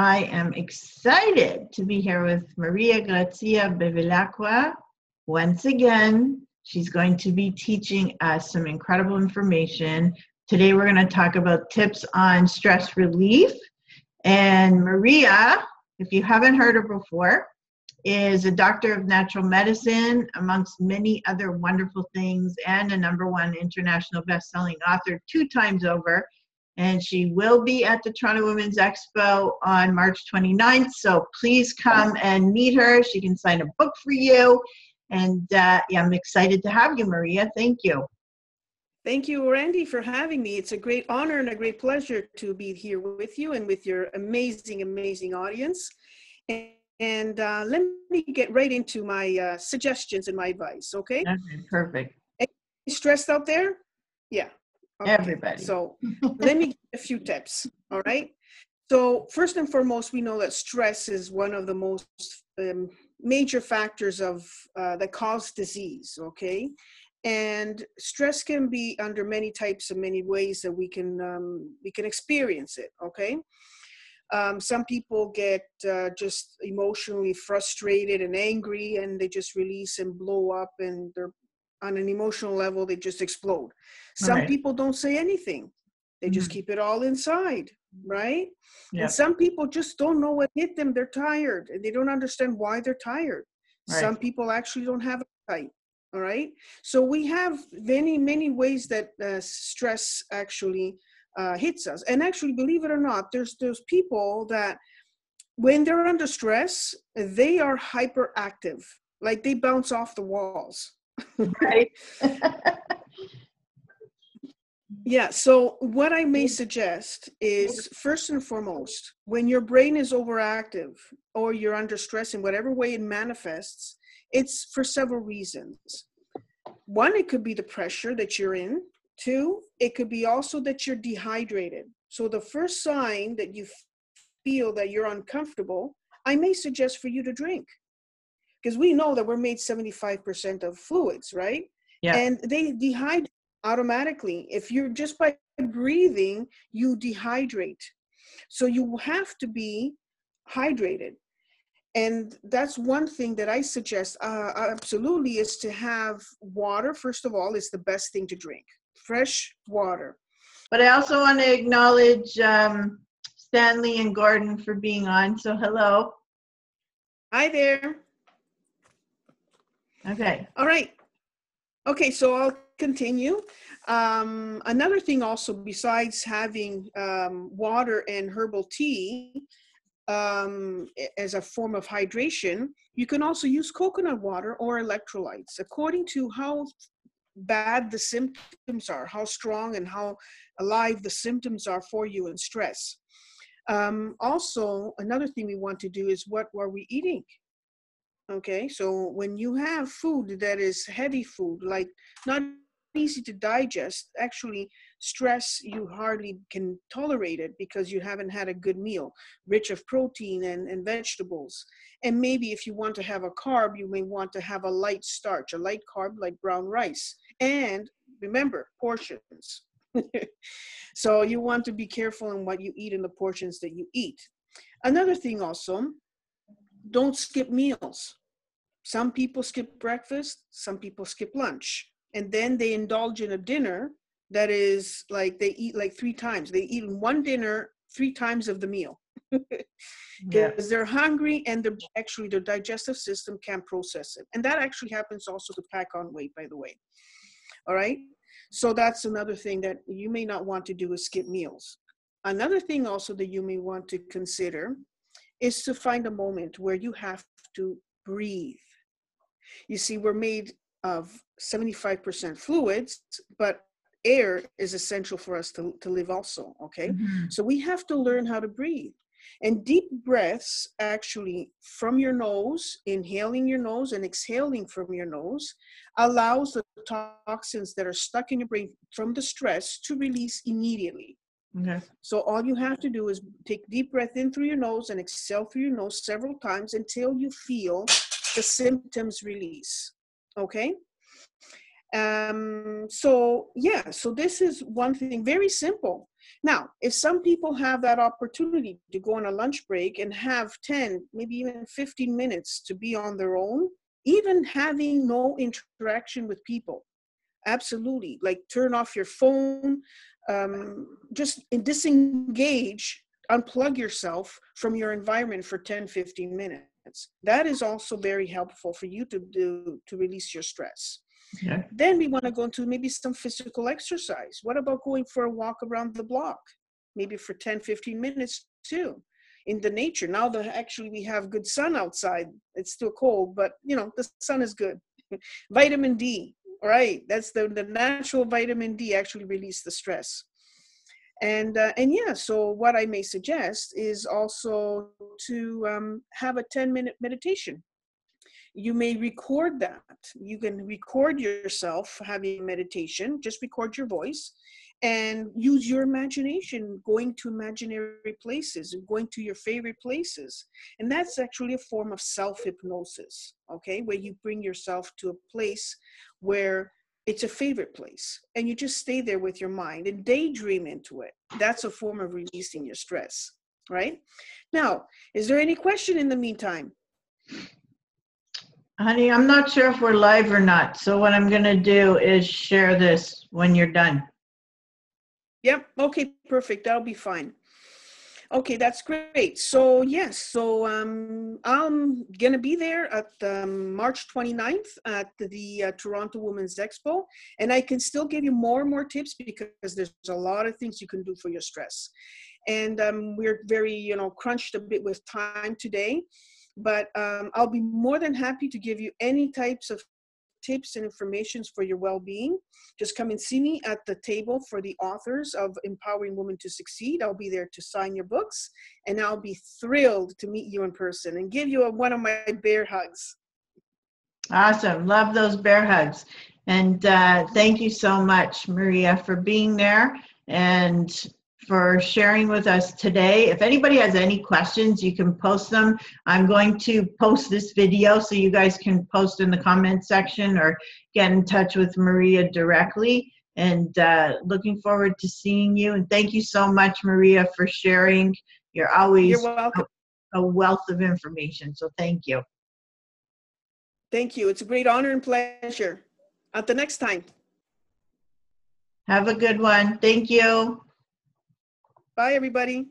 I am excited to be here with Maria Grazia Bevilacqua. Once again, she's going to be teaching us some incredible information. Today, we're going to talk about tips on stress relief. And Maria, if you haven't heard her before, is a doctor of natural medicine, amongst many other wonderful things, and a number one international best-selling author two times over. And she will be at the Toronto Women's Expo on March 29th. So please come and meet her. She can sign a book for you. And uh, yeah, I'm excited to have you, Maria. Thank you. Thank you, Randy, for having me. It's a great honor and a great pleasure to be here with you and with your amazing, amazing audience. And and uh, let me get right into my uh, suggestions and my advice, okay? Okay, perfect. stressed out there? Yeah. Okay. Everybody. So let me give a few tips, all right? So first and foremost, we know that stress is one of the most um, major factors of uh, that cause disease, okay? And stress can be under many types of many ways that we can um, we can experience it, okay? Um, some people get uh, just emotionally frustrated and angry and they just release and blow up and they're on an emotional level, they just explode. Some right. people don't say anything. They mm-hmm. just keep it all inside, right? And some people just don't know what hit them. They're tired and they don't understand why they're tired. Right. Some people actually don't have a fight. All right. So we have many, many ways that uh, stress actually uh, hits us. And actually, believe it or not, there's those people that when they're under stress, they are hyperactive. Like they bounce off the walls. Right. yeah. So what I may suggest is first and foremost, when your brain is overactive or you're under stress in whatever way it manifests, it's for several reasons. One, it could be the pressure that you're in Two, it could be also that you're dehydrated. So the first sign that you feel that you're uncomfortable, I may suggest for you to drink. Because we know that we're made 75% of fluids, right? Yeah. And they dehydrate automatically. If you're just by breathing, you dehydrate. So you have to be hydrated. And that's one thing that I suggest uh, absolutely is to have water. First of all, is the best thing to drink fresh water. But I also want to acknowledge um, Stanley and Gordon for being on. So hello. Hi there. Okay. All right. Okay, so I'll continue. Um, another thing also, besides having um, water and herbal tea um, as a form of hydration, you can also use coconut water or electrolytes according to how bad the symptoms are, how strong and how alive the symptoms are for you in stress. Um, also, another thing we want to do is what are we eating? Okay, so when you have food that is heavy food, like not easy to digest, actually, stress, you hardly can tolerate it because you haven't had a good meal, rich of protein and, and vegetables. And maybe if you want to have a carb, you may want to have a light starch, a light carb like brown rice. And remember, portions. so you want to be careful in what you eat and the portions that you eat. Another thing also, don't skip meals. Some people skip breakfast, some people skip lunch, and then they indulge in a dinner that is like they eat like three times. They eat one dinner three times of the meal because yeah. they're hungry and they're actually their digestive system can't process it. And that actually happens also to pack on weight, by the way. All right. So that's another thing that you may not want to do is skip meals. Another thing also that you may want to consider is to find a moment where you have to breathe. You see, we're made of 75% fluids, but air is essential for us to, to live also okay? Mm-hmm. so we have to learn how to breathe. And deep breaths actually from your nose inhaling your nose and exhaling from your nose allows the toxins that are stuck in your brain from the stress to release immediately. Okay. So all you have to do is take deep breath in through your nose and exhale through your nose several times until you feel the symptoms release okay um, so yeah, so this is one thing very simple. Now, if some people have that opportunity to go on a lunch break and have 10, maybe even 15 minutes to be on their own, even having no interaction with people, absolutely. Like turn off your phone, um, just disengage, unplug yourself from your environment for 10, 15 minutes. That is also very helpful for you to do to release your stress. Okay. Then we want to go into maybe some physical exercise. What about going for a walk around the block? Maybe for 10, 15 minutes too in the nature. Now that actually we have good sun outside, it's still cold, but you know, the sun is good. vitamin D, right? That's the, the natural vitamin D actually release the stress. And uh, and yeah, so what I may suggest is also to um, have a 10 minute meditation you may record that. You can record yourself having meditation, just record your voice and use your imagination going to imaginary places and going to your favorite places. And that's actually a form of self hypnosis, okay, where you bring yourself to a place where it's a favorite place and you just stay there with your mind and daydream into it. That's a form of releasing your stress, right? Now, is there any question in the meantime? Honey, I'm not sure if we're live or not. So what I'm going to do is share this when you're done. Yep. Okay, perfect. That'll be fine. Okay, that's great. So yes, so um, I'm gonna be there at um, March 29th at the uh, Toronto Women's Expo, and I can still give you more and more tips because there's a lot of things you can do for your stress. And um, we're very, you know, crunched a bit with time today but um, I'll be more than happy to give you any types of tips and informations for your well-being. Just come and see me at the table for the authors of empowering women to succeed. I'll be there to sign your books and i'll be thrilled to meet you in person and give you a, one of my bear hugs. Awesome. Love those bear hugs. And uh, thank you so much maria for being there. And for sharing with us today. If anybody has any questions, you can post them. I'm going to post this video so you guys can post in the comment section or get in touch with Maria directly. And uh, looking forward to seeing you. And thank you so much, Maria, for sharing. You're always You're welcome. a wealth of information. So thank you. Thank you. It's a great honor and pleasure. At the next time. Have a good one. Thank you. Bye, everybody.